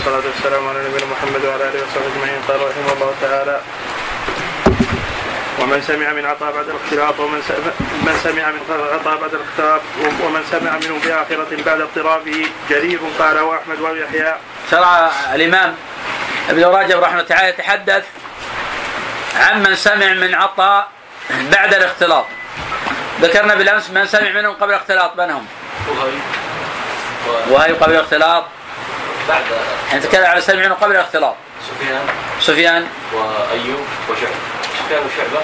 والصلاة والسلام على نبينا محمد وعلى آله وصحبه أجمعين. قال رحمه الله تعالى ومن سمع من عطاء بعد الاختلاط ومن من سمع من عطاء بعد الاختلاط ومن سمع منه بآخرة بعد اضطرابه جرير. قال وأحمد ويحيى شرع الإمام ابن رجب رحمه الله تعالى يتحدث عن من سمع من عطاء بعد الاختلاط. ذكرنا بالأمس من سمع منهم قبل الاختلاط من هم؟ وهي قبل الاختلاط. بعد نتكلم على سمع منهم قبل الاختلاط. سفيان. سفيان. وأيوب وشعبة. سفيان وشعبة.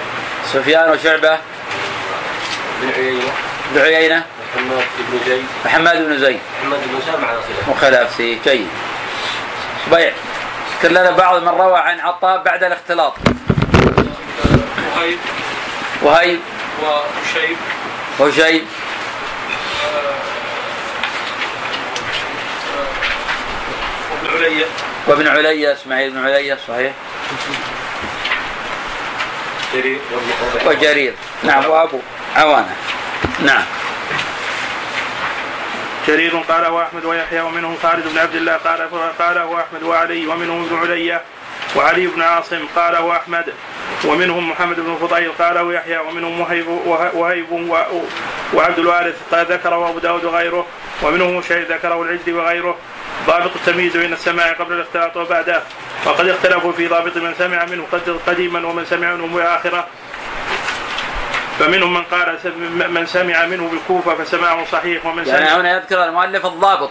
سفيان وشعبة. بن عيينة. بن عيينة. محمد بن زيد. محمد بن زيد. محمد بن سامع على خلاف. جيد. بيع اذكر لنا بعض من روى عن عطاء بعد الاختلاط. وهيب. وهيب. وشيب. وشيب. عليا وابن عليا إسماعيل بن عليا صحيح. جرير. وجرير. نعم وأبو. عوانة. نعم. جرير قال واحمد ويحيى ومنهم خالد بن عبد الله قال قال واحمد وعلي ومنهم ابن عليا وعلي بن عاصم قال واحمد ومنهم محمد بن فضيل قال ويحيى ومنهم وهيب وهيب وعبد الوارث قال ذكره أبو داود وغيره ومنهم شيء ذكره العجلي وغيره. ضابط التمييز بين السماع قبل الاختلاط وبعده وقد اختلفوا في ضابط من سمع منه قد- قديما ومن سمع منه مؤخرا فمنهم من قال من سمع منه بالكوفة فسماعه صحيح ومن يعني سمع هنا يذكر المؤلف الضابط.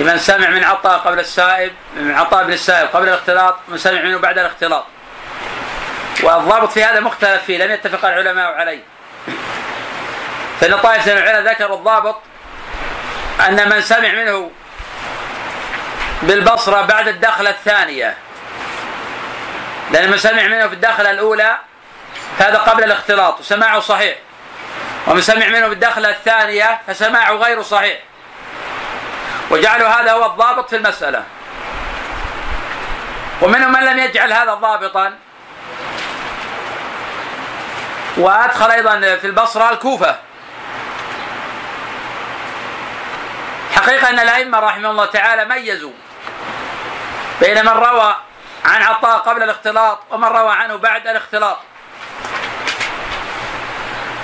لمن سمع من عطاء قبل السائب من عطاء بن السائب قبل الاختلاط من سمع منه بعد الاختلاط. والضابط في هذا مختلف فيه لم يتفق العلماء عليه. فإن طائفة من العلماء ذكروا الضابط أن من سمع منه بالبصرة بعد الدخلة الثانية. لأن من سمع منه في الدخلة الأولى فهذا قبل الاختلاط وسماعه صحيح. ومن سمع منه بالدخلة الثانية فسماعه غير صحيح. وجعلوا هذا هو الضابط في المسألة. ومنهم من لم يجعل هذا ضابطا. وأدخل أيضا في البصرة الكوفة. حقيقة أن الأئمة رحمه الله تعالى ميزوا بين من روى عن عطاء قبل الاختلاط ومن روى عنه بعد الاختلاط.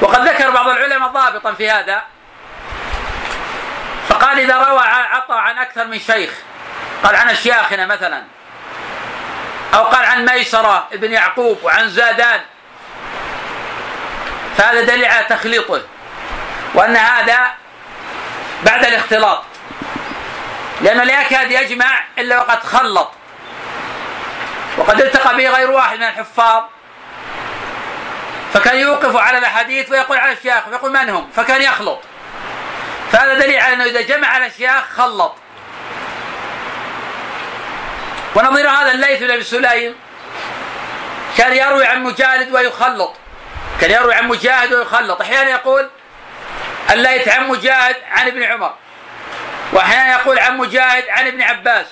وقد ذكر بعض العلماء ضابطا في هذا. فقال إذا روى عطى عن أكثر من شيخ قال عن أشياخنا مثلا أو قال عن ميسرة ابن يعقوب وعن زادان فهذا دليل على تخليطه وأن هذا بعد الاختلاط لأنه لا يكاد يجمع إلا وقد خلط وقد التقى به غير واحد من الحفاظ فكان يوقف على الأحاديث ويقول على الشيخ ويقول من هم؟ فكان يخلط. فهذا دليل على أنه إذا جمع الاشياخ خلط. ونظير هذا الليث بن أبي سليم كان يروي عن مجالد ويخلط. كان يروي عن مجاهد ويخلط. أحيانا يقول الليث عن مجاهد عن ابن عمر. وأحيانا يقول عن مجاهد عن ابن عباس.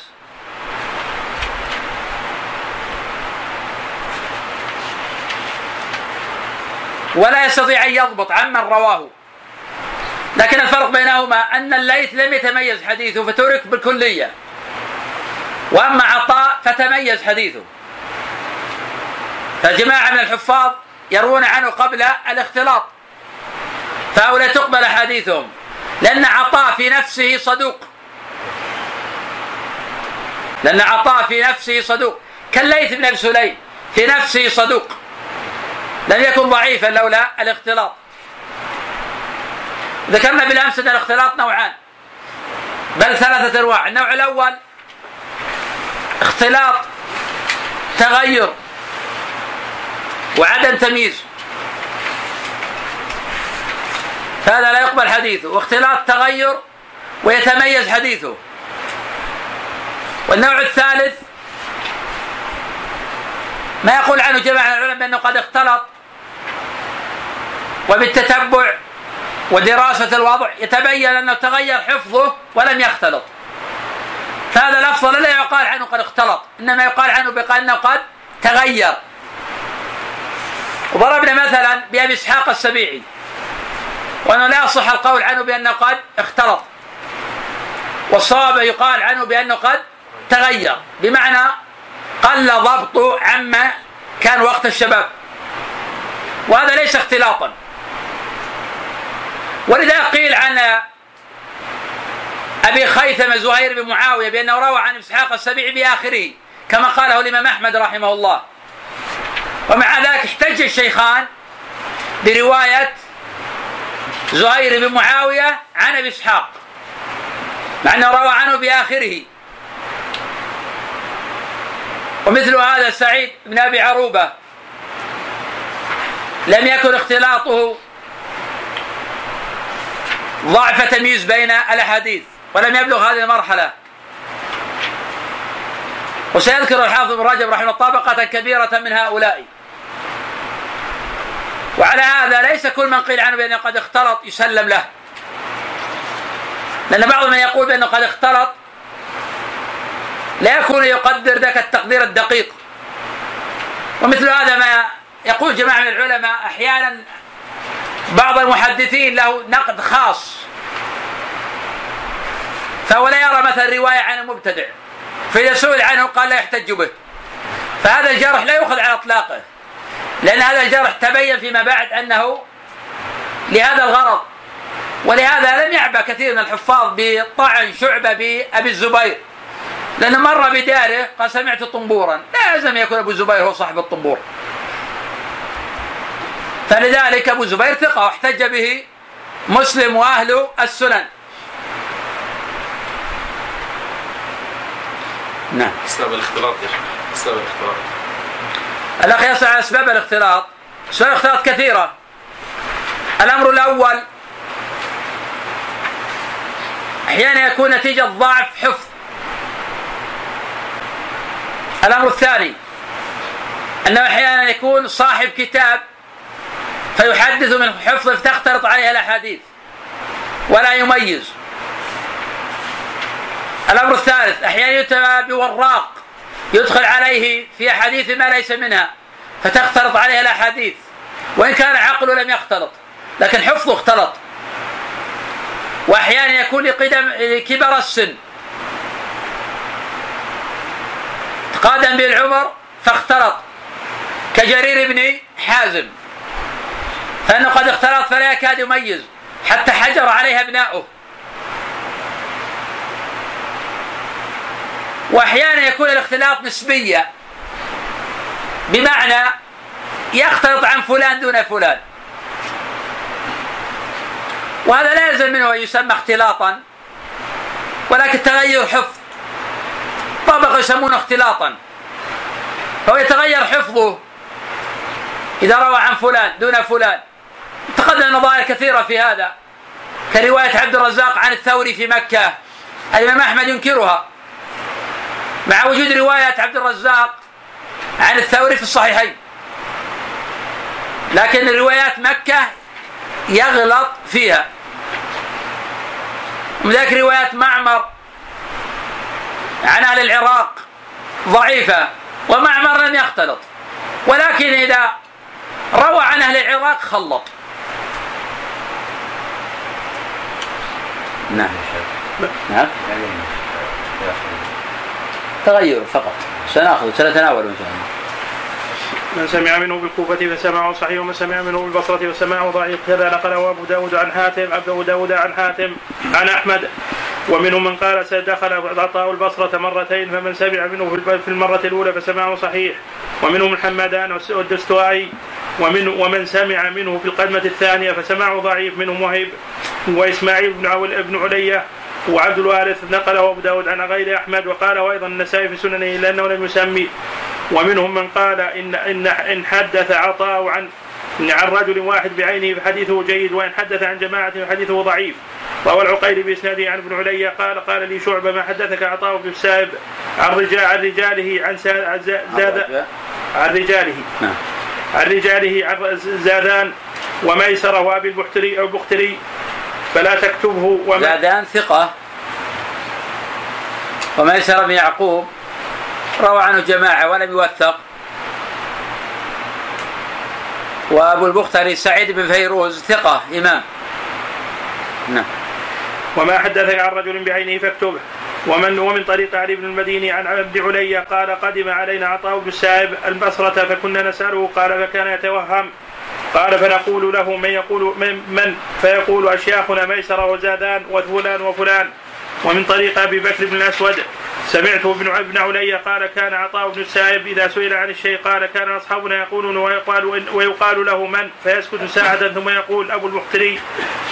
ولا يستطيع أن يضبط عمن رواه. لكن الفرق بينهما أن الليث لم يتميز حديثه فترك بالكلية. وأما عطاء فتميز حديثه. فجماعة من الحفاظ يروون عنه قبل الاختلاط. فهؤلاء تقبل احاديثهم لأن عطاء في نفسه صدوق. لأن عطاء في نفسه صدوق. كالليث بن أبي سليم في نفسه صدوق. لم يكن ضعيفا لولا الاختلاط. ذكرنا بالأمس أن الاختلاط نوعان. بل ثلاثة أنواع. النوع الأول اختلاط تغير وعدم تمييز. فهذا لا يقبل حديثه. واختلاط تغير ويتميز حديثه. والنوع الثالث ما يقول عنه جماعة العلماء بأنه قد اختلط وبالتتبع ودراسة الوضع يتبين أنه تغير حفظه ولم يختلط. فهذا الأفضل لا يقال عنه قد اختلط إنما يقال عنه بقال أنه قد تغير. وضربنا مثلا بأبي إسحاق السبيعي وأنه لا يصح القول عنه بأنه قد اختلط. والصواب يقال عنه بأنه قد تغير بمعنى قل ضبطه عما كان وقت الشباب. وهذا ليس اختلاطا. ولذا قيل عن أبي خيثمه زهير بن معاوية بانه روى عن إسحاق السبيعي بآخره كما قاله الإمام أحمد رحمه الله. ومع ذلك احتج الشيخان برواية زهير بن معاوية عن أبي إسحاق مع أنه روى عنه بآخره. ومثل هذا سعيد بن أبي عروبة لم يكن اختلاطه ضعف تمييز بين الأحاديث ولم يبلغ هذه المرحلة. وسيذكر الحافظ ابن رجب رحمه الله طبقة كبيرة من هؤلاء. وعلى هذا ليس كل من قيل عنه بأنه قد اختلط يسلم له. لأن بعض من يقول بأنه قد اختلط لا يكون يقدر ذاك التقدير الدقيق. ومثل هذا ما يقول جماعة من العلماء أحيانا بعض المحدثين له نقد خاص. فهو لا يرى مثلا رواية عن المبتدع. فإذا سئل عنه قال لا يحتج به. فهذا الجرح لا يؤخذ على إطلاقه. لأن هذا الجرح تبين فيما بعد أنه لهذا الغرض. ولهذا لم يعبأ كثير من الحفاظ بطعن شعبة بأبي الزبير. لأنه مر بداره قال سمعت طنبورا. لا يلزم يكون أبو الزبير هو صاحب الطنبور. فلذلك أبو الزبير ثقة واحتج به مسلم وأهل السنن. نعم. اسباب الاختلاط يا شيخ اسباب الاختلاط. الأخ يسال عن أسباب الاختلاط. اسباب الاختلاط كثيرة. الأمر الأول أحيانا يكون نتيجة ضعف حفظ. الأمر الثاني أنه أحيانا يكون صاحب كتاب فيحدث من حفظه فتختلط عليه الأحاديث ولا يميز. الأمر الثالث أحيانا يتبع بوراق يدخل عليه في أحاديث ما ليس منها فتختلط عليه الأحاديث. وإن كان عقله لم يختلط لكن حفظه اختلط. وأحيانا يكون لقدم لكبر السن. تقادم به العمر فاختلط. كجرير بن حازم. فإنه قد اختلط فلا يكاد يميز حتى حجر عليه أبناؤه. وأحيانا يكون الاختلاط نسبيا بمعنى يختلط عن فلان دون فلان. وهذا لا يلزم منه أن يسمى اختلاطا ولكن تغير حفظ. طبق يسمونه اختلاطا. فهو يتغير حفظه إذا روى عن فلان دون فلان. تقدم نظائر كثيرة في هذا كرواية عبد الرزاق عن الثوري في مكة الإمام أحمد ينكرها. مع وجود رواية عبد الرزاق عن الثوري في الصحيحين. لكن روايات مكة يغلط فيها. من ذلك روايات معمر عن أهل العراق ضعيفة ومعمر لم يختلط. ولكن إذا روى عن أهل العراق خلط. نعم. نعم. تغير فقط. سنأخذ سنتناول إن شاء الله. من سمع منه بالكوفة فسمعه صحيح ومن سمع منه بالبصرة فسمعه ضعيف. كذا نقله أبو داود عن حاتم أبو داود عن حاتم عن أحمد. ومنهم من قال دخل عطاء البصرة مرتين فمن سمع منه في المرة الأولى فسمعه صحيح. ومنهم الحمدان والدستوائي. ومن ومن سمع منه في القدمة الثانية فسمعه ضعيف منهم وهيب. وإسماعيل بن بن علية وعبد الوارث نقله أبو داود عن غير أحمد وقال أيضا النسائي في سننه إلا أنه لم يسمي. ومنهم من قال ان ان إن حدث عطاء عن عن رجل واحد بعينه فحديثه جيد وإن حدث عن جماعة فحديثه ضعيف. روى العقيل بإسناده عن ابن علي قال قال لي شعبة ما حدثك عطاء بن سائب عن رجال عن رجاله عن زاد عن رجاله. نعم. عن رجاله عن زادان وميسرة وأبي البختري أو البختري فلا تكتبه وما زادان ثقة. وميسر بن يعقوب. روى عنه جماعة ولم يوثق. وأبو البختري سعيد بن فيروز ثقة إمام. نعم. وما حدثك عن رجل بعينه فاكتبه. ومن ومن طريق علي بن المديني عن عبد علي قال قدم علينا عطاء بن السائب البصرة فكنا نسأله قال فكان يتوهم. قال فنقول له من يقول من, من فيقول أشياخنا ميسرة وزادان وفلان وفلان ومن طريق أبي بكر بن الأسود سمعت ابن ابن علي قال كان عطاء بن السائب إذا سئل عن الشيء قال كان أصحابنا يقولون ويقال ويقال له من فيسكت ساعة ثم يقول أبو المختري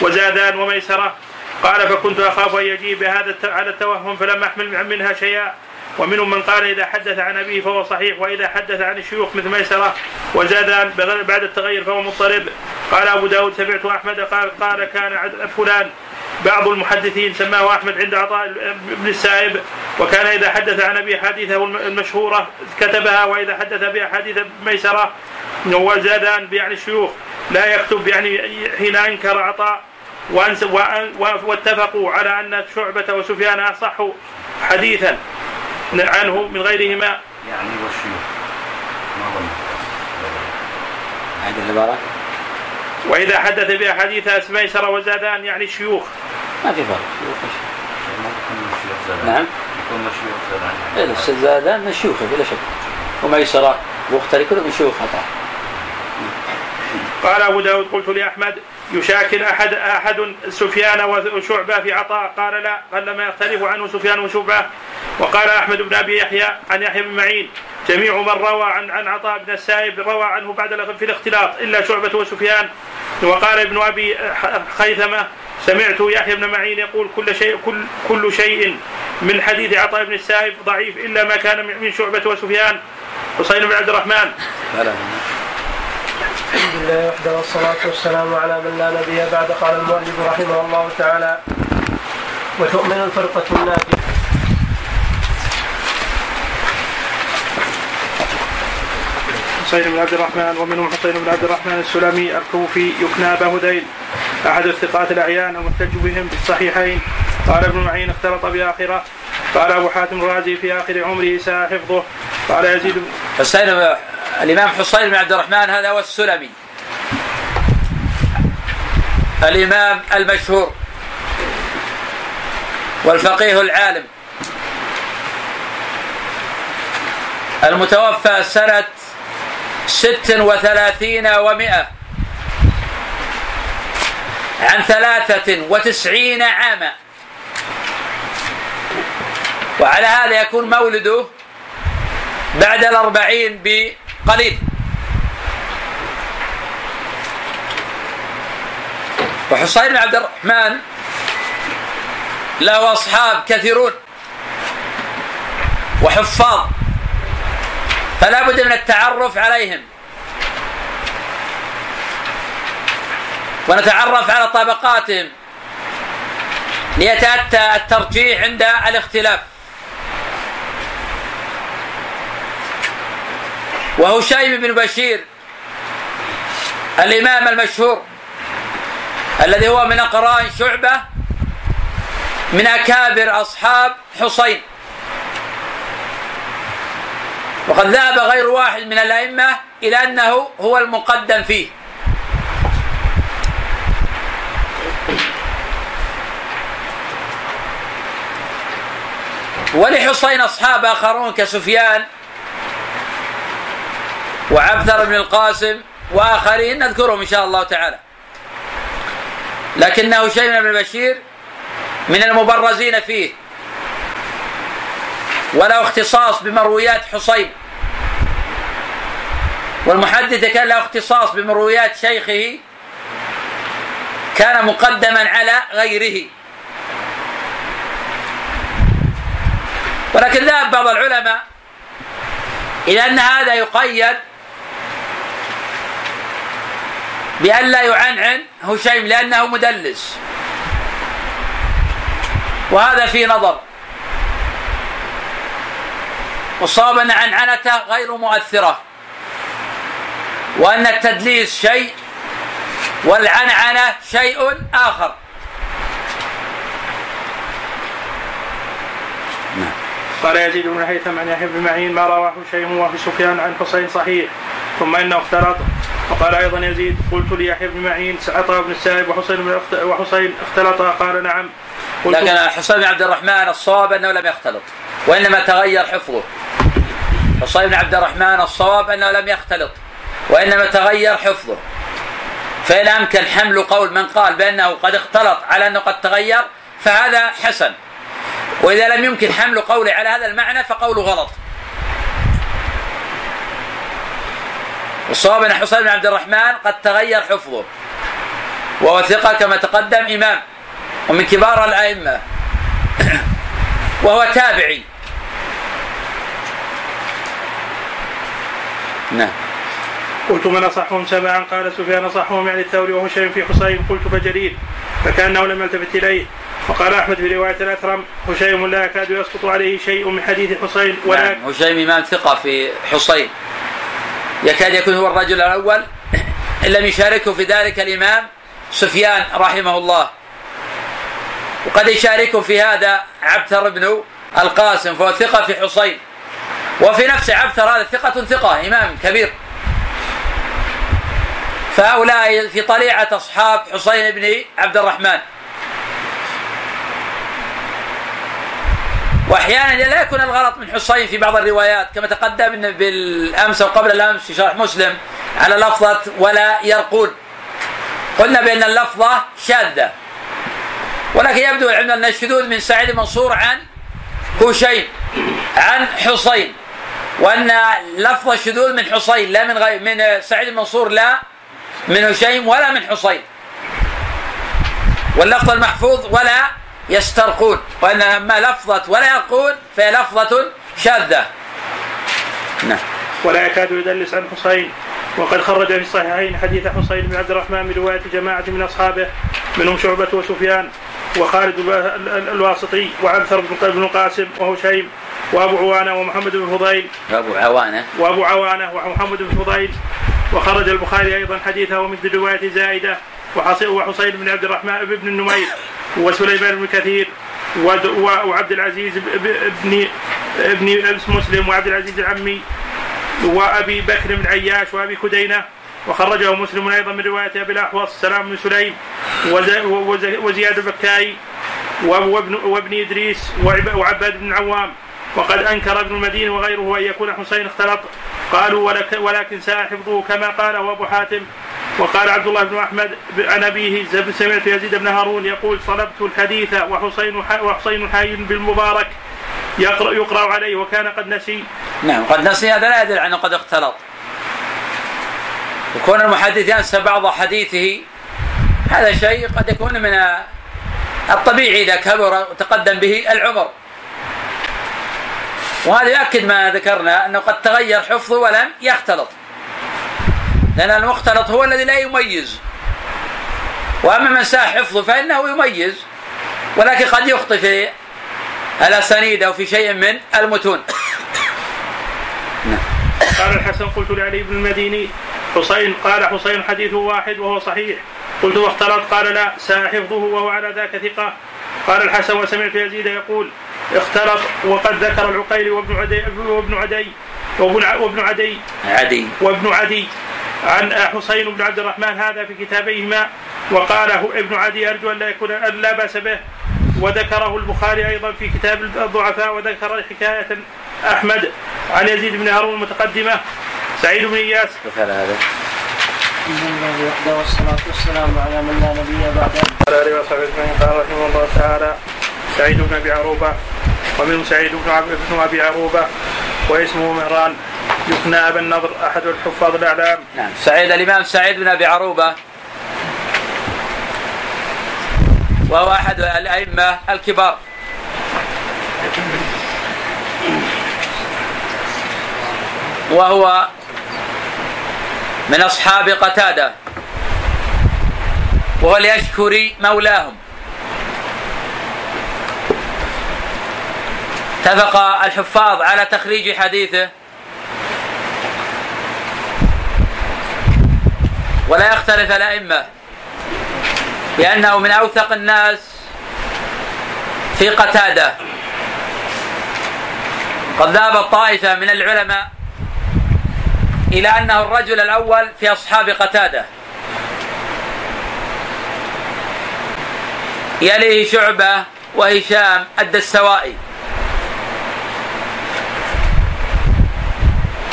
وزادان وميسرة قال فكنت أخاف أن يجيب بهذا على التوهم فلم أحمل منها شيئا ومنهم من قال إذا حدث عن أبيه فهو صحيح وإذا حدث عن الشيوخ مثل ميسرة وزادان بعد التغير فهو مضطرب. قال أبو داود سمعت أحمد قال قال كان فلان بعض المحدثين سماه أحمد عند عطاء بن السائب وكان إذا حدث عن ابي حديثه المشهورة كتبها وإذا حدث باحاديث ميسرة وزادان يعني الشيوخ لا يكتب يعني حين أنكر عطاء واتفقوا على أن شعبة وسفيان أصح حديثا. عنه من غيرهما. يعني والشيوخ ما هذه العباره وإذا حدث بأحاديث ميسره وزادان يعني الشيوخ. ما في فرق. ما يكون الشيوخ زادان نعم. يكون الشيوخ زادان زادان من شيوخه بلا شك. وميسره مختلف كلهم من شيوخ عطاء قال أبو داود قلت لأحمد يشاكل احد أحد سفيان وشعبه في عطاء؟ قال لا قل ما يختلف عنه سفيان وشعبة. وقال أحمد بن أبي يحيى عن يحيى بن معين جميع من روى عن عن عطاء بن السائب روى عنه بعد في الاختلاط إلا شعبة وسفيان. وقال ابن أبي خيثمة سمعت يحيى بن معين يقول كل شيء كل كل شيء من حديث عطاء بن السائب ضعيف إلا ما كان من شعبة وسفيان. حسين بن عبد الرحمن. الحمد لله وحده والصلاة والسلام على من لا نبي بعد قال المؤلف رحمه الله تعالى وتؤمن الفرقة الناجية. حسين بن عبد الرحمن ومنهم حسين بن عبد الرحمن السلمي الكوفي يكنى ابا هذيل أحد الثقات الأعيان المحتج بهم في الصحيحين قال ابن معين اختلط بآخره. قال أبو حاتم الرازي في آخر عمره ساء حفظه قال يزيد حسين الإمام حسين بن عبد الرحمن هذا هو السلمي. الإمام المشهور والفقيه العالم. المتوفى سنة ست وثلاثين ومائة عن ثلاثة وتسعين عاما. وعلى هذا يكون مولده بعد الأربعين بقليل وحصين بن عبد الرحمن له أصحاب كثيرون وحفاظ فلا بد من التعرف عليهم. ونتعرف على طبقاتهم ليتأتى الترجيح عند الاختلاف. وهشيم بن بشير الإمام المشهور الذي هو من أقران شعبة من أكابر أصحاب حسين. وقد ذهب غير واحد من الأئمة إلى أنه هو المقدم فيه. ولحسين أصحاب آخرون كسفيان وعبثر بن القاسم وآخرين نذكرهم إن شاء الله تعالى. لكنه شيء بن بشير من المبرزين فيه. وله اختصاص بمرويات حصين. والمحدث كان له اختصاص بمرويات شيخه كان مقدما على غيره. ولكن ذهب بعض العلماء إلى أن هذا يقيد بأن لا يعنعن هشيم لأنه مدلس. وهذا في نظر. والصواب أن عنعنته غير مؤثرة. وأن التدليس شيء والعنعنة شيء آخر. قال يزيد بن الهيثم عن يحيى بن معين ما رواه شيء وفي سفيان عن حسين صحيح ثم إنه اختلط وقال أيضا يزيد قلت ليحيى بن معين عطاء بن السائب وحسين وحسين اختلطا قال نعم. قلت- لكن حصين بن عبد الرحمن الصواب أنه لم يختلط وإنما تغير حفظه. حصين بن عبد الرحمن الصواب أنه لم يختلط وإنما تغير حفظه. فإن أمكن حمل قول من قال بأنه قد اختلط على أنه قد تغير فهذا حسن. وإذا لم يمكن حمل قوله على هذا المعنى فقوله غلط. والصواب أن حصين بن عبد الرحمن قد تغير حفظه. وهو ثقة كما تقدم إمام ومن كبار الأئمة. وهو تابعي. نعم. قلت من أصحهم سماعا قال سفيان أصحهم يعني الثوري وهو شيء في حسين. قلت فجرير فكأنه لم يلتفت إليه. وقال أحمد في رواية الأثرم هشيم لا يكاد يسقط عليه شيء من حديث حسين ولا نعم هشيم إمام ثقة في حصين يكاد يكون هو الرجل الأول. إن لم يشاركه في ذلك الإمام سفيان رحمه الله. وقد يشاركه في هذا عبثر بن القاسم فهو ثقة في حصين. وفي نفس عبثر هذا ثقة ثقة إمام كبير. فهؤلاء في طليعة أصحاب حسين بن عبد الرحمن. وأحيانا لا يكون الغلط من حسين في بعض الروايات كما تقدم بالأمس أو قبل الأمس في شرح مسلم على لفظة ولا يرقون. قلنا بأن اللفظة شاذة. ولكن يبدو العلم أن الشذوذ من سعيد منصور عن هشيم عن حسين وأن لفظ الشذوذ من حسين لا من غير من سعيد منصور لا من هشيم ولا من حسين. واللفظ المحفوظ ولا يسترقون وأن اما لفظة ولا يرقون فهي لفظة شاذة. نعم. ولا يكاد يدلس عن حسين وقد خرج في الصحيحين حديث حسين بن عبد الرحمن من رواية جماعة من أصحابه منهم شعبة وسفيان وخالد ال- ال- الواسطي وعنثر بن بن قاسم وهشيم وأبو عوانة ومحمد بن فضيل. أبو عوانة. وأبو عوانة ومحمد بن فضيل. وخرج البخاري أيضا حديثه مثل رواية زائده وحص- وحسين بن عبد الرحمن بن النمير وسليمان بن كثير وعبد العزيز ب- ب- ابن مسلم وعبد العزيز العمي وأبي بكر بن عياش وأبي كدينة. وخرجه مسلم أيضا من رواية أبي الأحوص سلام بن سليم وز- وز- وزياد البكاي وابن وابن إدريس وعب- وعباد بن عوام. وقد أنكر ابن المدين وغيره أن يكون حسين اختلط. قالوا ولك ولكن ساء حفظه كما قاله أبو حاتم. وقال عبد الله بن أحمد عن أبيه سمعت يزيد بن هارون يقول صلبت الحديث وحسين وحسين حي بالمبارك يقرا يقرأ عليه وكان قد نسي. نعم قد نسي. هذا لا يدل على انه قد اختلط. وكون المحدث ينسى بعض حديثه. هذا شيء قد يكون من الطبيعي إذا كبر وتقدم به العمر. وهذا يؤكد ما ذكرنا أنه قد تغير حفظه ولم يختلط. لأن المختلط هو الذي لا يميز. وأما من ساء حفظه فإنه يميز. ولكن قد يخطئ في الأسانيد أو في شيء من المتون. قال الحسن قلت لعلي بن المديني حسين قال حسين حديثه واحد وهو صحيح. قلت واختلط قال لا ساء حفظه وهو على ذاك ثقة. قال الحسن وسمعت يزيد يقول اختلط وقد ذكر العقيلي وابن عدي وابن عدي وابن وابن عدي. عدي. وابن عدي. عن حسين بن عبد الرحمن هذا في كتابيهما. وقاله ابن عدي أرجو أن لا يكون أن لا بأس به. وذكره البخاري أيضا في كتاب الضعفاء وذكر حكاية أحمد عن يزيد بن هارون المتقدمة. سعيد بن إياس. كفى هذا؟ الحمد لله وحده والصلاة والسلام على من لا نبي بعده. قال رحمه الله تعالى سعيد بن أبي عروبة. ومنهم سعيد بن أبي عروبة واسمه مهران. يكنى أبا النضر أحد الحفاظ الأعلام. نعم. سعيد الإمام سعيد بن أبي عروبة. وهو أحد الأئمة الكبار. وهو من أصحاب قتادة. وهو اليشكري مولاهم. اتفق الحفاظ على تخريج حديثه. ولا يختلف الأئمة بأنه من أوثق الناس في قتادة. قد ذهب طائفة من العلماء إلى أنه الرجل الأول في أصحاب قتادة. يليه شعبة وهشام الدستوائي.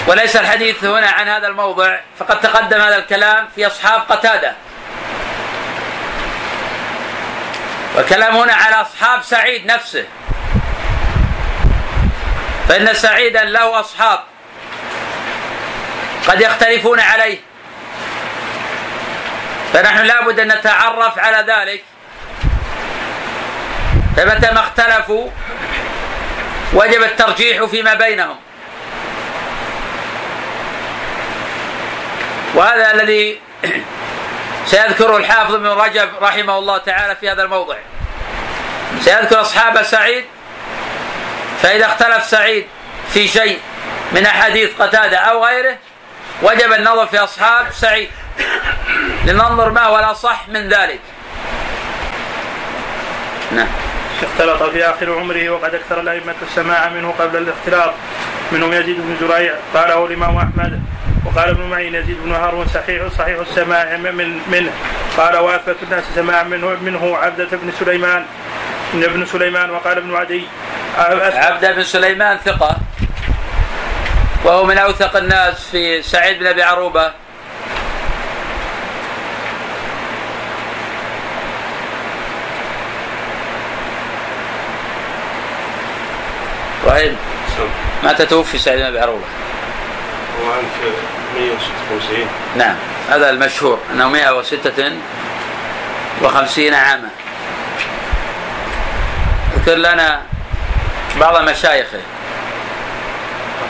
وليس الحديث هنا عن هذا الموضع فقد تقدم هذا الكلام في أصحاب قتادة. والكلام هنا على أصحاب سعيد نفسه. فإن سعيدا له أصحاب قد يختلفون عليه. فنحن لابد أن نتعرف على ذلك. فمتى ما اختلفوا وجب الترجيح فيما بينهم. وهذا الذي سيذكره الحافظ ابن رجب رحمه الله تعالى في هذا الموضع. سيذكر أصحاب سعيد فإذا اختلف سعيد في شيء من أحاديث قتادة أو غيره وجب النظر في أصحاب سعيد. لننظر ما هو الأصح من ذلك. نعم. اختلط في آخر عمره وقد أكثر الأئمة السماع منه قبل الاختلاط منهم يزيد بن زريع قاله الإمام أحمد وقال ابن معين يزيد بن هارون صحيح صحيح السماع من منه. قال واثبت الناس سماعا منه منه عبدة بن سليمان. ابن سليمان وقال ابن عدي. عبدة بن سليمان ثقة. وهو من أوثق الناس في سعيد بن أبي عروبة. وهيب متى توفي سعيد بن أبي عروبة؟ هو عام 156 نعم هذا المشهور أنه 156 عاما. اذكر لنا بعض مشايخه.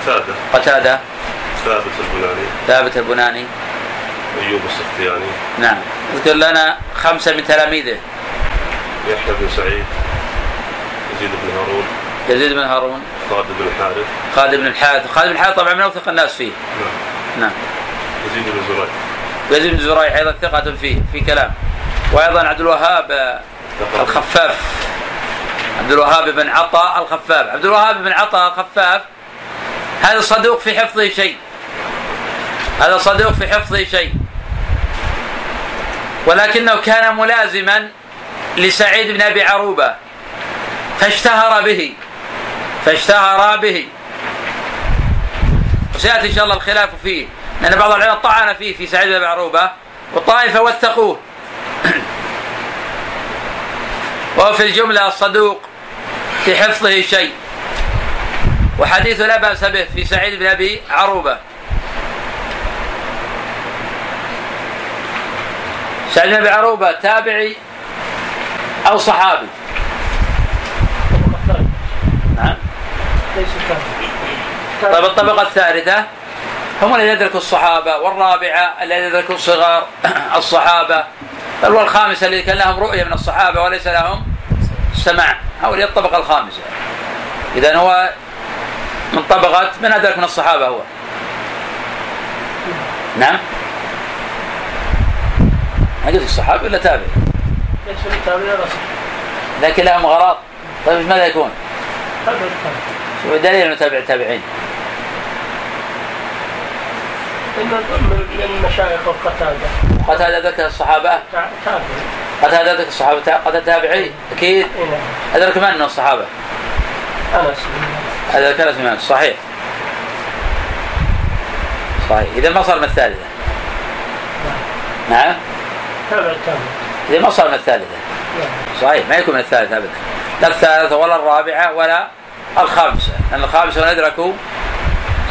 قتادة. قتادة. ثابت البناني. ثابت البناني. أيوب السختياني. نعم اذكر لنا خمسة من تلاميذه. يحيى بن سعيد يزيد بن هارون. يزيد بن هارون. خالد بن الحارث. خالد بن الحارث. خالد بن الحارث طبعا من أوثق الناس فيه. نعم. نعم. يزيد بن زريع. يزيد بن زريع أيضا ثقة فيه في كلام. وأيضا عبد الوهاب الخفاف. عبد الوهاب بن عطاء الخفاف. عبد الوهاب بن عطاء الخفاف. هذا صدوق في حفظه شيء. هذا صدوق في حفظه شيء. ولكنه كان ملازما لسعيد بن أبي عروبة فاشتهر به. فاشتهر به. وسيأتي إن شاء الله الخلاف فيه لأن بعض العلماء طعن فيه في سعيد بن أبي عروبة والطائفه وثقوه. وهو في الجملة الصدوق في حفظه شيء. وحديث لا بأس به في سعيد بن أبي عروبة. سعيد بن أبي عروبة تابعي أو صحابي نعم ليس طيب الطبقة الثالثة. هم الذين يدركوا الصحابة والرابعة الذين يدركوا صغار الصحابة. بل والخامسة الذي كان لهم رؤية من الصحابة وليس لهم سماع. هؤلاء الطبقة الخامسة. إذا هو من طبقة من أدرك من الصحابة هو. نعم. ما قلت الصحابي ولا صح لكن لهم غراض طيب ماذا يكون؟ هذا الكامل شو دليل إنه تابع التابعين؟ إن من مشايخ القتادة. قتادة ذكر الصحابة؟ تابع قتادة ذكر الصحابة؟ قتادة تابعي أكيد. إيه. نعم أدرك من الصحابة؟ أنس. هذا كان من صحيح. صحيح. إذا ما صار من الثالثة. نعم. تابع الكامل إذا ما صار من الثالثة. نعم. صحيح. ما يكون من الثالثة أبدا. لا الثالثة ولا الرابعة ولا الخامسة لأن الخامسة من أدركوا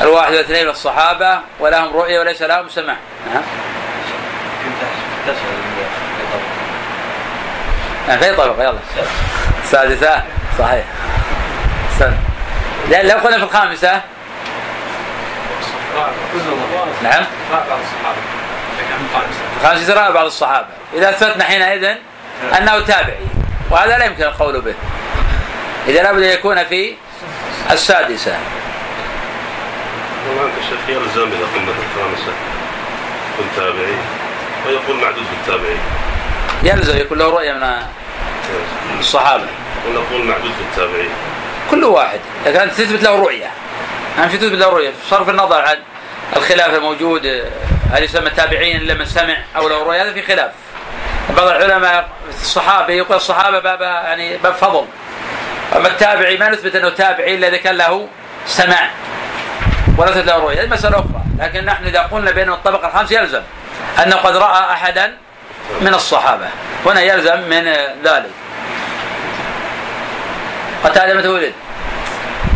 الواحد والاثنين من الصحابة ولهم رؤية وليس لهم سمع نعم نعم في طبقة يلا. السادسة صحيح. استنى لأن لو قلنا في الخامسة. نعم. الخامسة رأى بعض الصحابة. إذا أثبتنا حينئذ أنه تابعي وهذا لا يمكن القول به. إذا لابد أن يكون في السادسة. والآن الشيخ يلزم إذا قلنا في الخامسة كن تابعي ويقول معدود في التابعين. يلزم يكون له رؤية من الصحابة. ونقول معدود في التابعين. كل واحد. لكن أنت تثبت له رؤية. أنت تثبت له رؤية. صرف النظر عن الخلاف الموجود. هل يسمى التابعين إلا من سمع أو له رؤية؟ هذا في خلاف. بعض العلماء الصحابة يقول الصحابة باب يعني باب فضل. أما التابعي ما نثبت أنه تابعي إلا إذا كان له سمع ولا نثبت له رؤية هذه مسألة أخرى. لكن نحن إذا قلنا بأنه الطبقة الخامس يلزم أنه قد رأى أحدا من الصحابة. هنا يلزم من ذلك. قتادة متى ولد؟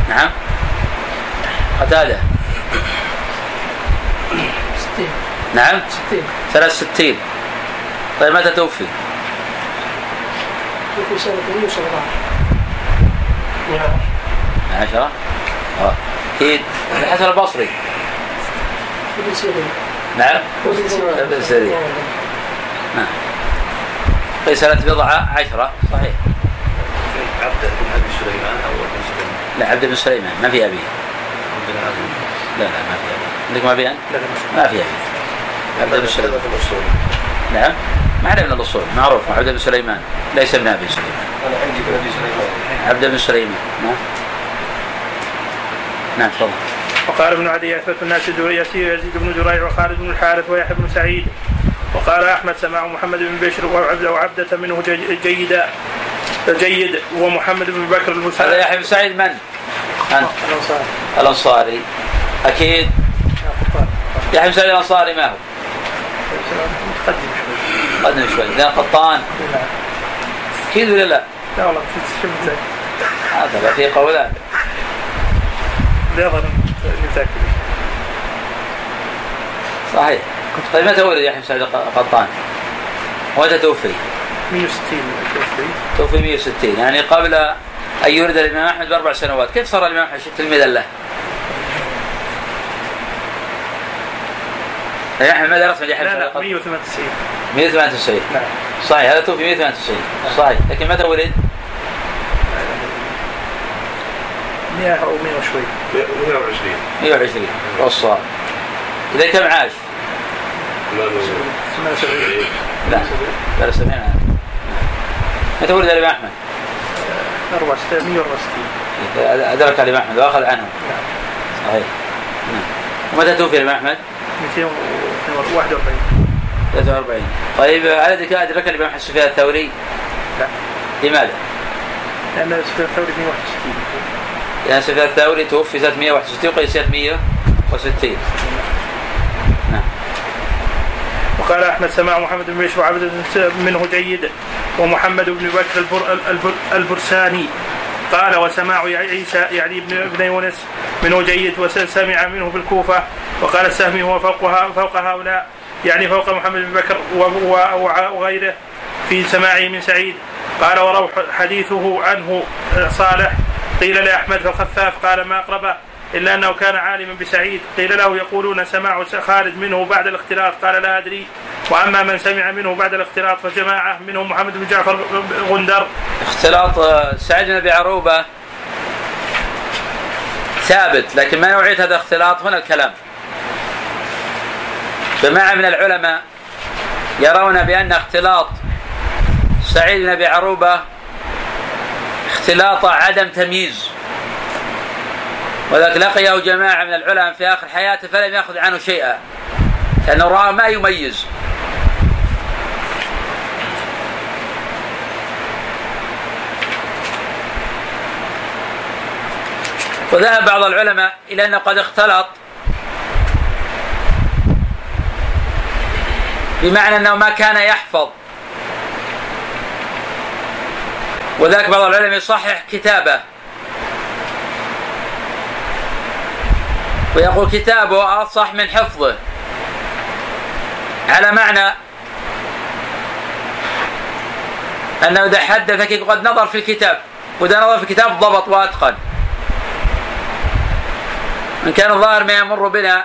نعم. قتادة. ستين. نعم. ستين. ثلاث ستين. طيب متى توفي؟ في سنة 117 نعم عشرة؟ آه. أكيد الحسن البصري. ابن سيرين. نعم ابن سيرين نعم سنة بضعة عشرة. صحيح. عبد بن ابي سليمان أو ابن سليمان لا عبد بن سليمان. ما في أبي. لا لا ما في أبي. عندكم أبي؟ أنت؟ ما في. أبي. عبد بن سليمان. في نعم. ما عليه من الأصول معروف عبد بن سليمان ليس ابن أبي سليمان. أنا عندي بن أبي سليمان. عبد بن سليمان نعم. نعم تفضل. وقال ابن عدي اثبت الناس يسير يزيد بن زريع وخالد بن الحارث ويحيى بن سعيد. وقال أحمد سماع محمد بن بشر وعبده وعبدة منه جي- جيدا جيد ومحمد بن بكر هذا المساعد يحيى بن سعيد من؟ أنت الأنصاري. الأنصاري. أكيد؟ يحيى بن سعيد الأنصاري ما هو؟ قدم شوي. زين قطان. لا أكيد ولا لا؟ لا والله هذا في قولان. لا اني متأكد. صحيح. طيب متى ولد يحيى بن سعيد قطان؟ ومتى توفي؟ 160 توفي. توفي 160 يعني قبل أن يولد الإمام أحمد بأربع سنوات. كيف صار الإمام أحمد؟ تلميذا له؟ يحيى ماذا رسم لا لا قطان؟ 198 198 نعم صحيح هذا توفي 198 صحيح. لكن متى ولد؟ 100 أو 100 وشوي. 120 120 والصواب إذا كم عاش؟ امام 78 لا لا سمعنا متى ولد الإمام أحمد؟ 64 164 أدرك الإمام أحمد وأخذ عنه. صحيح. نعم. ومتى توفي الإمام أحمد؟ 241 43 طيب هل أدرك أدرك الإمام أحمد سفيان الثوري؟ لا. لماذا؟ لأن سفيان الثوري 161 لأن سفيان الثوري توفي سنة 161 وقيل سنة 160 نعم. وقال أحمد سماع محمد بن بشر وعبد منه جيد ومحمد بن بكر البر البر البرساني. قال وسماع عيسى يعني ابن ابن يونس منه جيد وسمع منه بالكوفه وقال السهمي هو فوقها فوق هؤلاء يعني فوق محمد بن بكر وغيره في سماعه من سعيد. قال وروح حديثه عنه صالح. قيل لأحمد فالخفاف قال ما أقربه. إلا أنه كان عالما بسعيد. قيل له يقولون سماع خالد منه بعد الاختلاط. قال لا أدري. وأما من سمع منه بعد الاختلاط فجماعة منهم محمد بن جعفر غندر. اختلاط آه، سعيد بن عروبة ثابت لكن ما نوعية هذا الاختلاط هنا الكلام. جماعة من العلماء يرون بأن اختلاط سعيد بن أبي عروبة اختلاط عدم تمييز. وذلك لقيه جماعة من العلماء في آخر حياته فلم يأخذ عنه شيئا. لأنه رأى ما يميز. وذهب بعض العلماء إلى أنه قد اختلط بمعنى أنه ما كان يحفظ. وذلك بعض العلماء يصحح كتابه. ويقول كتابه أصح من حفظه. على معنى أنه إذا حدثك قد نظر في الكتاب وإذا نظر في الكتاب ضبط وأتقن. إن كان الظاهر ما يمر بنا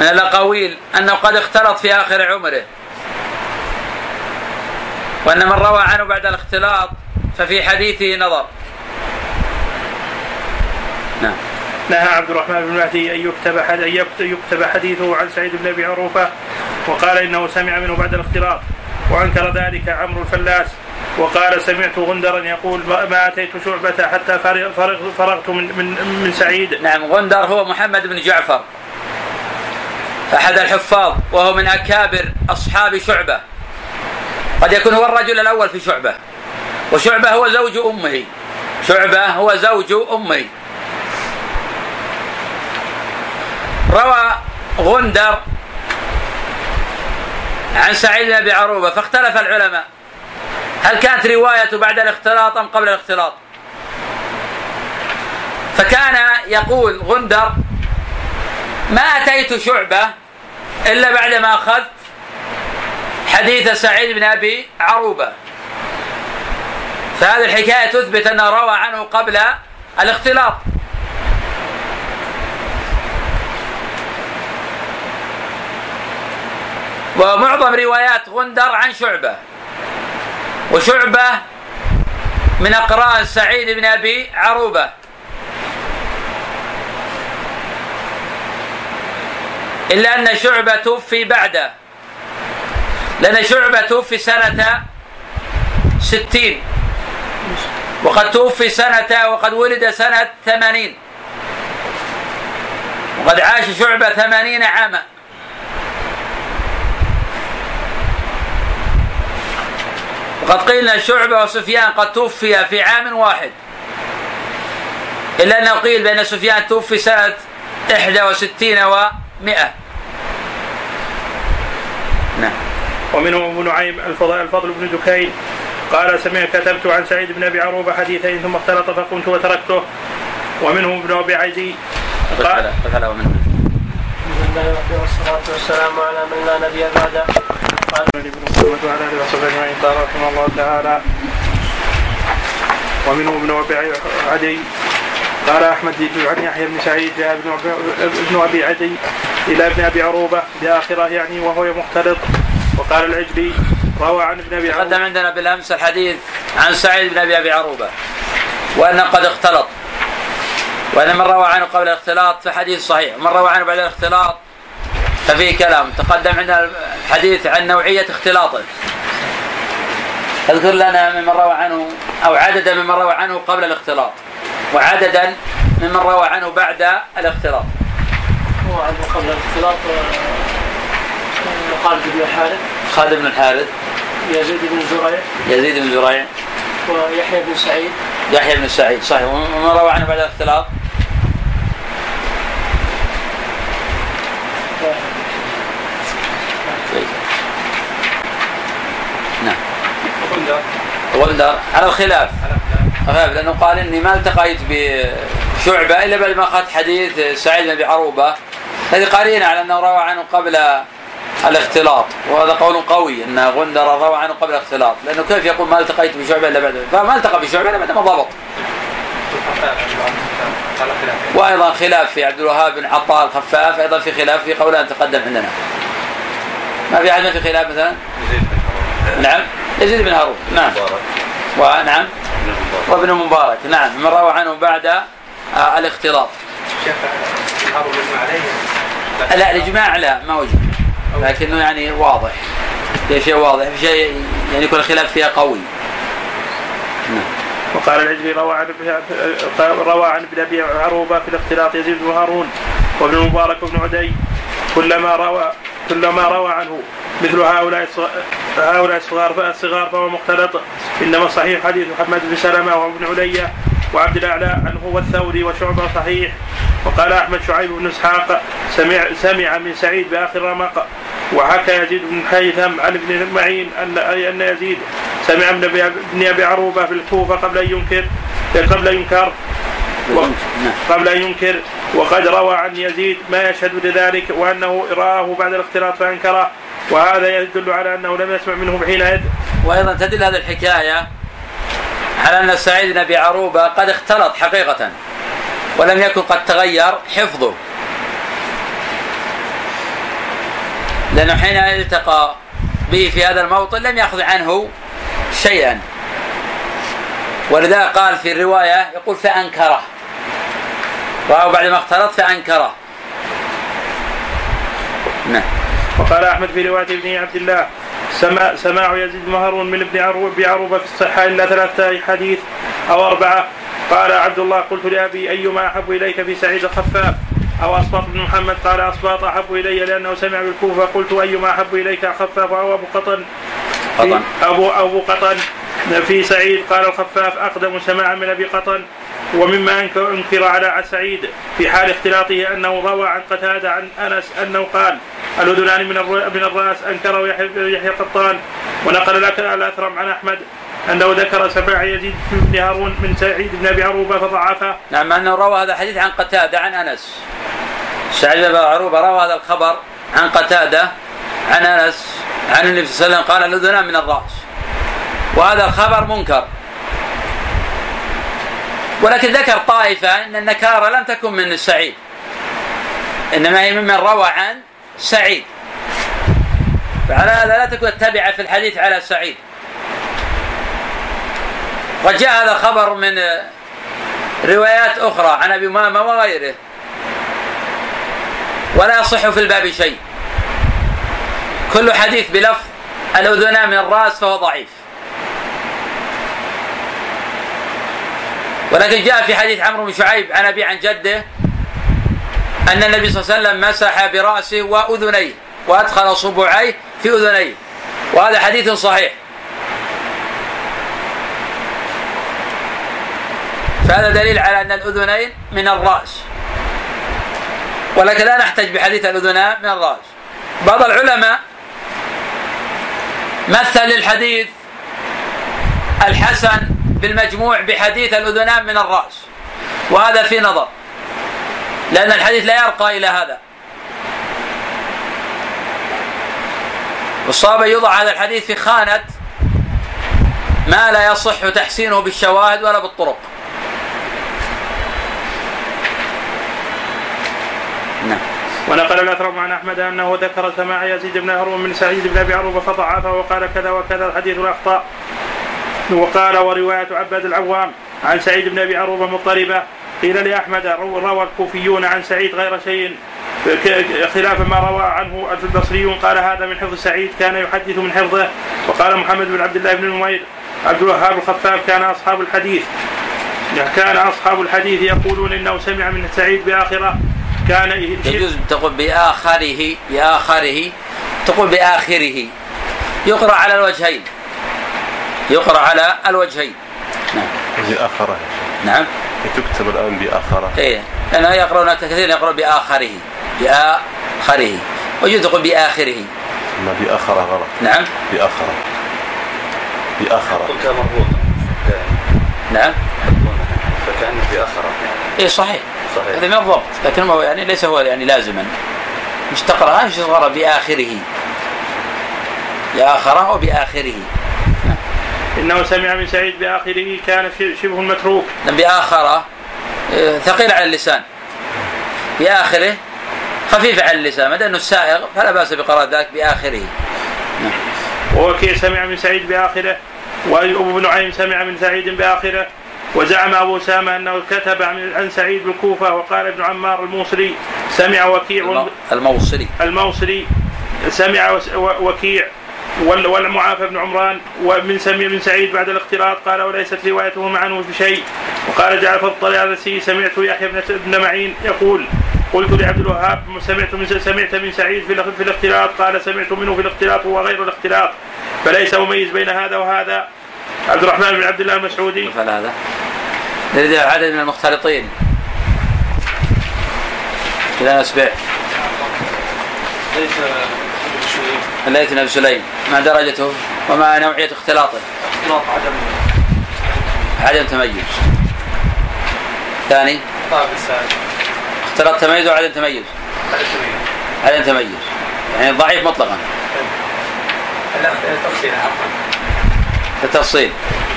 من الأقاويل أنه قد اختلط في آخر عمره. وأن من روى عنه بعد الاختلاط ففي حديثه نظر. نعم. نهى عبد الرحمن بن مهدي أن يكتب يكت- يكتب حديثه عن سعيد بن أبي عروبة وقال إنه سمع منه بعد الاختلاط وأنكر ذلك عمرو الفلاس وقال سمعت غندرا يقول ما أتيت شعبة حتى فرغ- فرغ- فرغت من من من سعيد. نعم غندر هو محمد بن جعفر أحد الحفاظ وهو من أكابر أصحاب شعبة. قد يكون هو الرجل الأول في شعبة وشعبة هو زوج أمه. شعبة هو زوج أمه. روى غندر عن سعيد بن أبي عروبة فاختلف العلماء. هل كانت رواية بعد الاختلاط أم قبل الاختلاط؟ فكان يقول غندر ما أتيت شعبة إلا بعدما أخذت حديث سعيد بن أبي عروبة. فهذه الحكاية تثبت أنه روى عنه قبل الاختلاط. ومعظم روايات غندر عن شعبة. وشعبة من أقران سعيد بن أبي عروبة. إلا أن شعبة توفي بعده. لأن شعبة توفي سنة ستين. وقد توفي سنة وقد ولد سنة ثمانين. وقد عاش شعبة ثمانين عاما. وقد قيل ان شعبة وسفيان قد توفي في عام واحد. إلا انه قيل بأن سفيان توفي سنة 61 و100 نعم. ومنهم أبو نعيم الفضل, الفضل بن دكين. قال سمعت كتبت عن سعيد بن أبي عروبة حديثين ثم اختلط فقمت وتركته. ومنهم ابن أبي عدي قال ومنهم. والصلاة والسلام على من لا نبي بعده. قال ابن مسعود وعلى اله وصحبه اجمعين قال رحمه الله تعالى ومنهم ابن أبي عدي قال أحمد عن يحيى بن سعيد جاء ابن ابن أبي عدي إلى ابن أبي عروبة بآخره يعني وهو مختلط. وقال العجلي روى عن ابن أبي تقدم عروبة. عندنا بالأمس الحديث عن سعيد بن أبي أبي عروبة وأنه قد اختلط. وأن من روى عنه قبل الاختلاط فحديث صحيح. ومن روى عنه بعد الاختلاط ففيه كلام تقدم عندنا الحديث عن نوعية اختلاطه اذكر لنا ممن روى عنه أو عددا ممن روى عنه قبل الاختلاط وعددا ممن روى عنه بعد الاختلاط. هو عنه قبل الاختلاط خالد بن الحارث. خالد بن الحارث. يزيد بن زريع. يزيد بن زريع. ويحيى بن سعيد. يحيى بن سعيد صحيح. ومن روى عنه بعد الاختلاط نعم غندر على الخلاف. خلاف لأنه قال إني ما التقيت بشعبة إلا بعد ما أخذت حديث سعيد بن أبي عروبة. هذه قرينة على أنه روى عنه قبل الاختلاط وهذا قول قوي إن غندر روى عنه قبل الاختلاط. لأنه كيف يقول ما التقيت بشعبة إلا بعد؟ فما التقى بشعبة إلا بعد ما ضبط. وأيضا خلاف في عبد الوهاب بن عطاء الخفاف أيضا في خلاف في قولان تقدم عندنا. ما في احد في خلاف مثلا؟ نعم. يزيد بن هارون. نعم. ونعم وابن مبارك. نعم. من روى عنه بعد آه، الاختلاط. لا الإجماع لا ما وجد. لكنه يعني واضح. في شيء واضح في شيء يعني يكون الخلاف فيها قوي. نعم. وقال العجلي روى عن روى عن ابن أبي عروبة في الاختلاط يزيد بن هارون وابن المبارك وابن عدي. كلما روى كلما روى عنه مثل هؤلاء هؤلاء الصغار الصغار فهو مختلط. إنما صحيح حديث محمد بن سلمة وابن علية وعبد الأعلى عنه والثوري وشعبة صحيح. وقال أحمد شعيب بن إسحاق سمع سمع من سعيد بآخر رمق. وحكى يزيد بن حيثم عن ابن معين ان أن يزيد سمع من ابن أبي عروبة في الكوفة قبل أن ينكر قبل ينكر. قبل أن ينكر وقد روى عن يزيد ما يشهد لذلك وأنه رآه بعد الاختلاط فأنكره وهذا يدل على أنه لم يسمع منه حينئذ وأيضا تدل هذه الحكاية على أن سعيد بن أبي عروبة قد اختلط حقيقة ولم يكن قد تغير حفظه. لأنه حين التقى به في هذا الموطن لم يأخذ عنه شيئا. ولذا قال في الرواية يقول فأنكره. راه بعد ما اختلط فأنكره. نعم. وقال أحمد في رواية ابن عبد الله سماع سماع يزيد بن هارون من ابن عروبة بعروبه في الصحه إلا ثلاثة حديث أو أربعة. قال عبد الله قلت لأبي أيما أحب إليك في سعيد الخفاف؟ أو أسباط بن محمد؟ قال أسباط أحب إلي لأنه سمع بالكوفة. قلت أيما أحب إليك خفاف أو أبو قطن؟ قطن. ابو أبو قطن في سعيد. قال الخفاف أقدم سماعا من أبي قطن. ومما أنكر على سعيد في حال اختلاطه أنه روى عن قتادة عن أنس أنه قال الأذنان من من الرأس أنكره يحيى قطان. ونقل لك الأثرم عن أحمد أنه ذكر سماع يزيد بن هارون من سعيد بن أبي عروبة فضعفه. نعم أنه روى هذا الحديث عن قتادة عن أنس. سعيد بن عروبة روى هذا الخبر عن قتادة عن أنس عن النبي صلى الله عليه وسلم قال الأذنان من الرأس. وهذا الخبر منكر. ولكن ذكر طائفة أن النكارة لم تكن من سعيد. إنما هي ممن روى عن سعيد. فعلى هذا لا تكون التبعة في الحديث على سعيد. وجاء هذا الخبر من روايات أخرى عن أبي أمامة وغيره. ولا يصح في الباب شيء. كل حديث بلفظ الأذنان من الرأس فهو ضعيف. ولكن جاء في حديث عمرو بن شعيب عن أبي عن جده أن النبي صلى الله عليه وسلم مسح برأسه وأذنيه وأدخل صبعيه في أذنيه وهذا حديث صحيح. فهذا دليل على أن الأذنين من الرأس. ولكن لا نحتج بحديث الأذنان من الرأس. بعض العلماء مثل الحديث الحسن بالمجموع بحديث الأذنان من الرأس. وهذا في نظر. لأن الحديث لا يرقى إلى هذا. والصواب يوضع هذا الحديث في خانة ما لا يصح تحسينه بالشواهد ولا بالطرق. نعم. ونقل الاثرم عن أحمد أنه ذكر سماع يزيد بن هارون من سعيد بن أبي عروبة فضعفه وقال كذا وكذا الحديث الاخطاء وقال ورواية عباد العوام عن سعيد بن أبي عروبة مضطربة. قيل لأحمد روى الكوفيون عن سعيد غير شيء خلاف ما روى عنه البصريون. قال هذا من حفظ سعيد كان يحدث من حفظه. وقال محمد بن عبد الله بن نمير عبد الوهاب الخفاف كان أصحاب الحديث. كان أصحاب الحديث يقولون إنه سمع من سعيد بآخره. كان يجوز تقول بآخره بآخره تقول بآخره. يقرأ على الوجهين. يقرأ على الوجهين. نعم. بآخره نعم. تكتب الآن بآخرة. إيه. لأنه يقرأون كثير يقرأ بآخره. بآخره. ويجوز تقول بآخره. ما بآخرة غلط. نعم. بآخرة. بآخرة. قلتها مربوطة نعم. فكأنه بآخرة. إيه صحيح. صحيح. هذا من الضبط. لكن هو يعني ليس هو يعني لازما. مش تقرأ مش تقرأ بآخره. بآخره وبآخره إنه سمع من سعيد بآخره كان شبه متروك. بآخره آه، ثقيل على اللسان. بآخره خفيف على اللسان دام إنه السائغ فلا بأس بقراءة ذلك بآخره. نعم. ووكيع سمع من سعيد بآخره وابو نعيم سمع من سعيد بآخره وزعم أبو أسامة أنه كتب عن سعيد بالكوفة وقال ابن عمار الموصلي سمع وكيع الموصلي. الموصلي سمع وكيع. والمعافى بن عمران ومن سمي من سعيد بعد الاختلاط قال وليست روايته عنه بشيء. وقال جعفر الطيالسي سمعت يحيى بن معين يقول قلت لعبد الوهاب سمعت من سمعت من سعيد في في الاختلاط قال سمعت منه في الاختلاط وغير الاختلاط فليس مميز بين هذا وهذا. عبد الرحمن بن عبد الله المسعودي. هذا. نريد عدد من المختلطين. إذا أسبع الليث بن سليم ما درجته وما نوعية اختلاطه؟ اختلاط عدم عدم تميز. ثاني اختلاط تميز وعدم تميز. عدم تميز. يعني ضعيف مطلقا. التفصيل.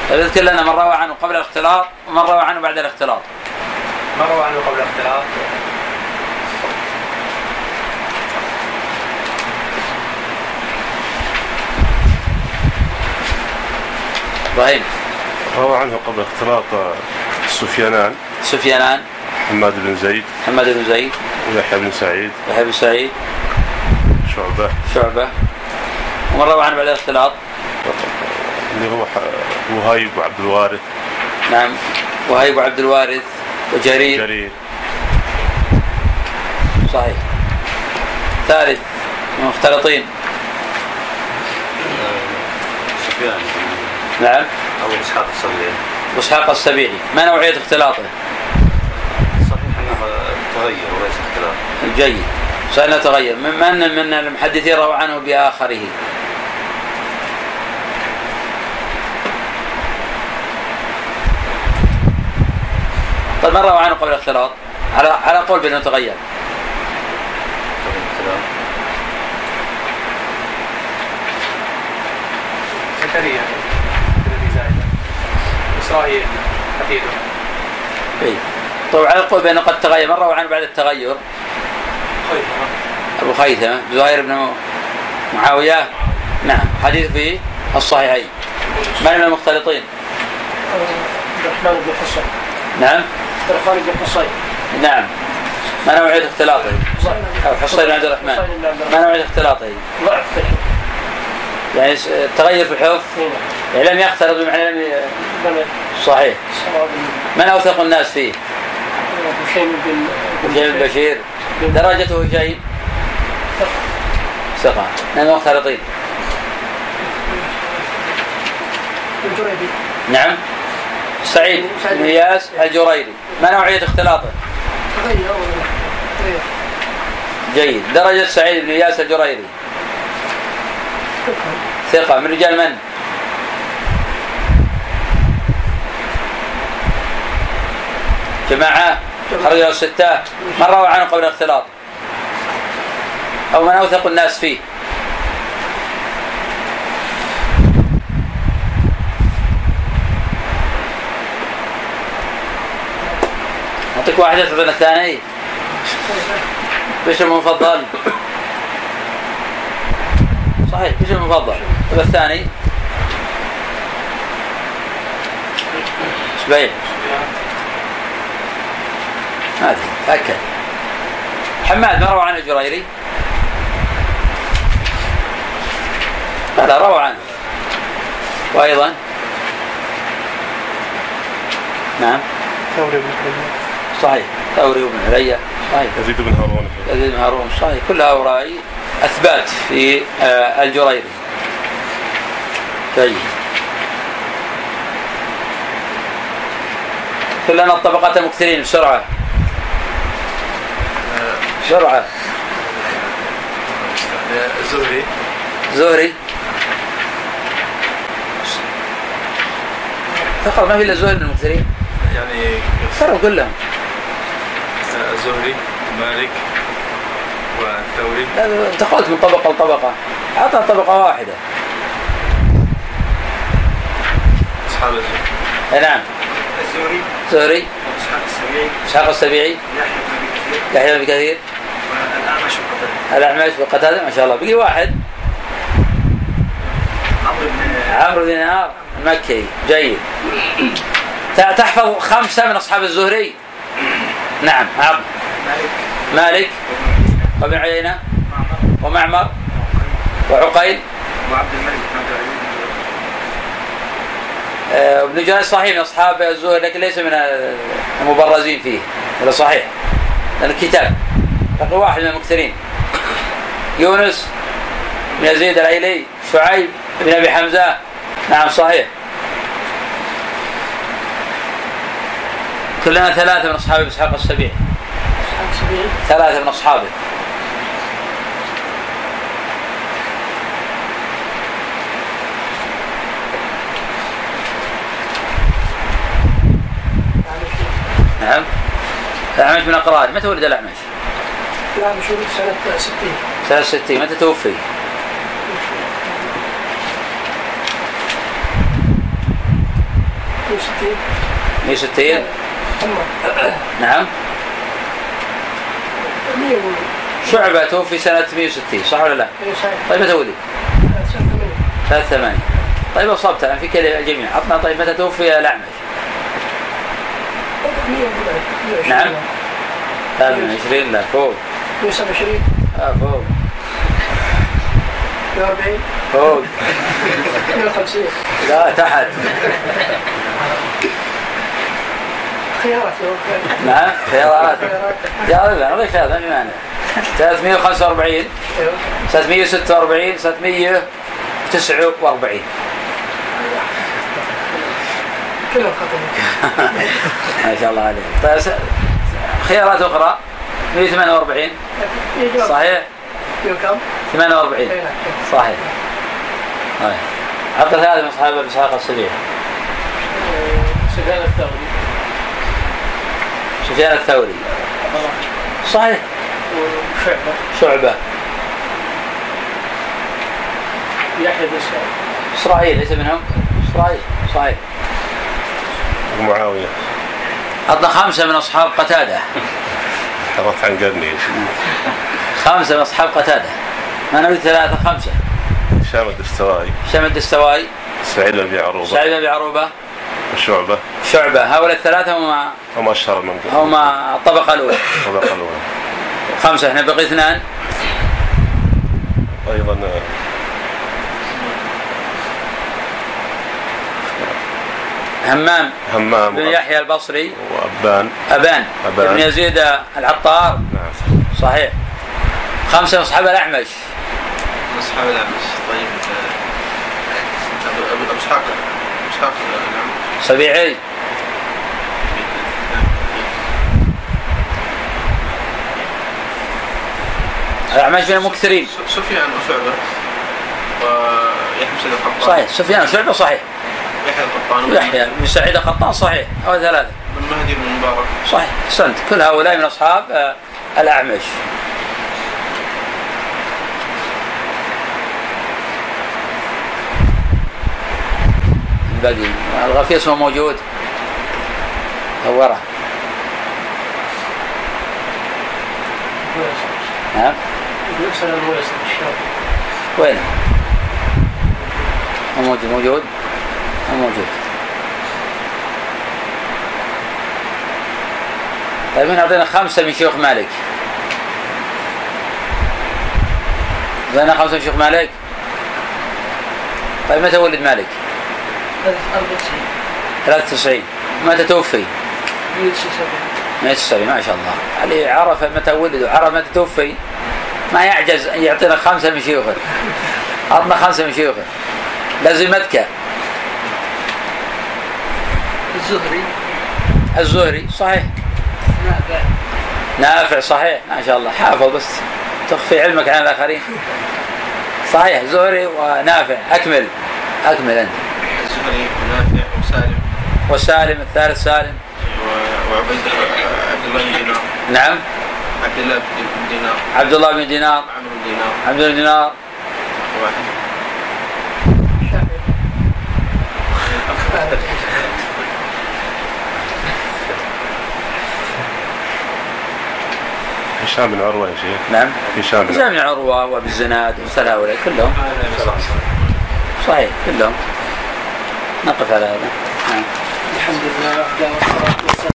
طيب اذكر لنا من روى عنه قبل الاختلاط ومن روى عنه بعد الاختلاط. من روى عنه قبل الاختلاط؟ إبراهيم. روى عنه قبل اختلاط سفيانان. سفيانان. حماد بن زيد. حماد بن زيد. ويحيى بن سعيد. يحيى بن سعيد. شعبة. شعبة. ومن روى عنه بعد الاختلاط؟ اللي هو وهيب وعبد الوارث. نعم. وهيب وعبد الوارث. وجرير. جرير صحيح. ثالث. مختلطين سفيان. نعم. أو إسحاق الصبيعي واسحاق السبيعي ما نوعية اختلاطه؟ صحيح أنه تغير وليس اختلاف جيد. سألنا تغير. من من من المحدثين روى عنه بآخره. طيب من روى عنه قبل الاختلاط؟ على على قول بأنه تغير. زكريا إسرائيل حفيده اي طيب على قول بأنه قد تغير من روى عنه بعد التغير؟ خيثمة. أبو خيثمة زهير بن معاوية. نعم حديث في الصحيحين. من من المختلطين؟ عبد الرحمن بن حصين نعم. عبد الرحمن بن حصين نعم. ما نوعية اختلاطه؟ أو حصين بن عبد الرحمن. حصين بن عبد ما نوعية اختلاطه؟ ضعف. يعني تغير في الحفظ نعم. يعني لم يختلط بمعنى لم ي- صحيح. من أوثق الناس فيه؟ هشيم بن هشيم بن بشير. درجته هشيم ثقة. من المختلطين بن جريبي نعم. سعيد بن إياس الجريري ما نوعية اختلاطه؟ تغير. جيد. درجة سعيد بن إياس الجريري ثقة. من رجال من؟ جماعة خرجوا الستة. من روى عنه قبل الاختلاط؟ أو من أوثق الناس فيه؟ أعطيك واحد تعطينا الثاني. إيش المفضل؟ صحيح إيش المفضل؟ طيب الثاني. سبعين هذه تأكد. حماد ما روى عنه الجريري لا لا روى عنه. وأيضا؟ نعم. ثوري بن صحيح ثوري وابن عليا. صحيح. يزيد بن هارون. يزيد بن هارون صحيح. كل هؤلاء أثبات في آه، الجريري طيب. كلنا الطبقات المكثرين بسرعة. بسرعة. الزهري زهري. فقط ما في إلا زهري من المكثرين. يعني فروا كلهم. الزهري مالك. لا، انتقلت من طبقة لطبقة. أعطنا طبقة واحدة. أصحاب الزهري نعم. الزهري زهري إسحاق السبيعي. إسحاق السبيعي. يحيى بن كثير. يحيى بن كثير. الأعمش وقتادة ما شاء الله. بقي واحد. عمرو بن عمرو بن المكي. جيد. تحفظ خمسة من أصحاب الزهري. نعم عم مالك. مالك. وابن عيينة ومعمر وعقيل. وعبد الملك آه، ابن جريج صحيح من أصحاب الزهري لكن ليس من المبرزين فيه هذا صحيح. لأنه كتاب لكن واحد من المكثرين. يونس بن يزيد العيلي شعيب بن أبي حمزة. نعم صحيح. كلنا ثلاثة من أصحاب إسحاق السبيعي. ثلاثة من أصحابه. نعم. الأعمش من أقران متى ولد الأعمش؟ لا مش ولد سنة 60 سنة 60 متى توفي؟ في 60 160 هم نعم. 100 ولد. شعبة توفي سنة 160 صح ولا لا؟ إيه طيب متى ولد؟ سنة 80 ثلاث ثمانية. طيب أصبت. أنا في كذا الجميع عطنا. طيب متى توفي الأعمش؟ 100 ولد 120 نعم. لا من 20 لا فوق. 127 آه فوق. 140 فوق. 150 لا تحت. خيارات نعم خيارات. يا رجل غير خيارات ما مانع 345 أيوه. 346 349 كلهم خطيين ما شاء الله عليك. طيب س- خيارات أخرى؟ 148 يجوز. صحيح؟ كم؟ 48 اي نعم. صحيح. طيب. عقد هذا من أصحاب ابي إسحاق السبيعي سفيان الثوري. سفيان الثوري. صحيح. وشعبة. شعبة. يحيى بن إسرائيل ليس منهم؟ إسرائيل. صحيح. معاوية. عطنا خمسة من أصحاب قتادة. حرت عن قرني خمسة من أصحاب قتادة. ما نريد ثلاثة خمسة. هشام الدستوائي شمد الدستوائي سعيد بن عروبة. سعيد بن عروبة. وشعبة. شعبة. هؤلاء الثلاثة هم هم أشهر من هم الطبقه الأولى. طبق الأول خمسة. إحنا بقي اثنان. أيضا همام. همام. بن يحيى البصري. وأبان أبان, أبان. بن يزيد العطار. نعم. صحيح. خمسة من أصحاب الأعمش. أصحاب الأعمش. طيب آه، أبو إسحاق. إسحاق الأعمش سبيعي الأعمش من المكثرين. سفيان وشعبة. ويحيى بن صحيح. سفيان وشعبة صحيح. يحيى القطان يحيى بن سعيد القطان صحيح. أو ثلاثة. بن مهدي بن مبارك. صحيح أحسنت. كل هؤلاء من أصحاب آه، الأعمش. الباقي الغفير اسمه موجود. دوره. نعم وين؟ مو موجود موجود. مو موجود. طيب هنا أعطينا خمسة من شيوخ مالك. اعطينا خمسة من شيوخ مالك. طيب متى ولد مالك؟ 93 متى توفي؟ 170 ما شاء الله. علي عرف متى ولد وعرف متى توفي؟ ما يعجز أن يعطينا خمسة من شيوخه. عطنا خمسة من شيوخه. لازمتك الزهري. الزهري صحيح. نافع نافع صحيح. ما شاء الله. حافظ بس. تخفي علمك عن الآخرين. صحيح. زهري ونافع. أكمل. أكمل أنت. الزهري ونافع وسالم. وسالم الثالث سالم. وعبيد عبد الله بن دينار. نعم. عبد الله بن دينار. عبد الله بن دينار. عمرو بن دينار. عبد الله بن دينار. هشام بن عروة يا شيخ. نعم. هشام بن هشام بن عروة وابي الزناد ومثل هؤلاء كلهم. صحيح كلهم. نقف على هذا. نعم. الحمد لله وحده والصلاة.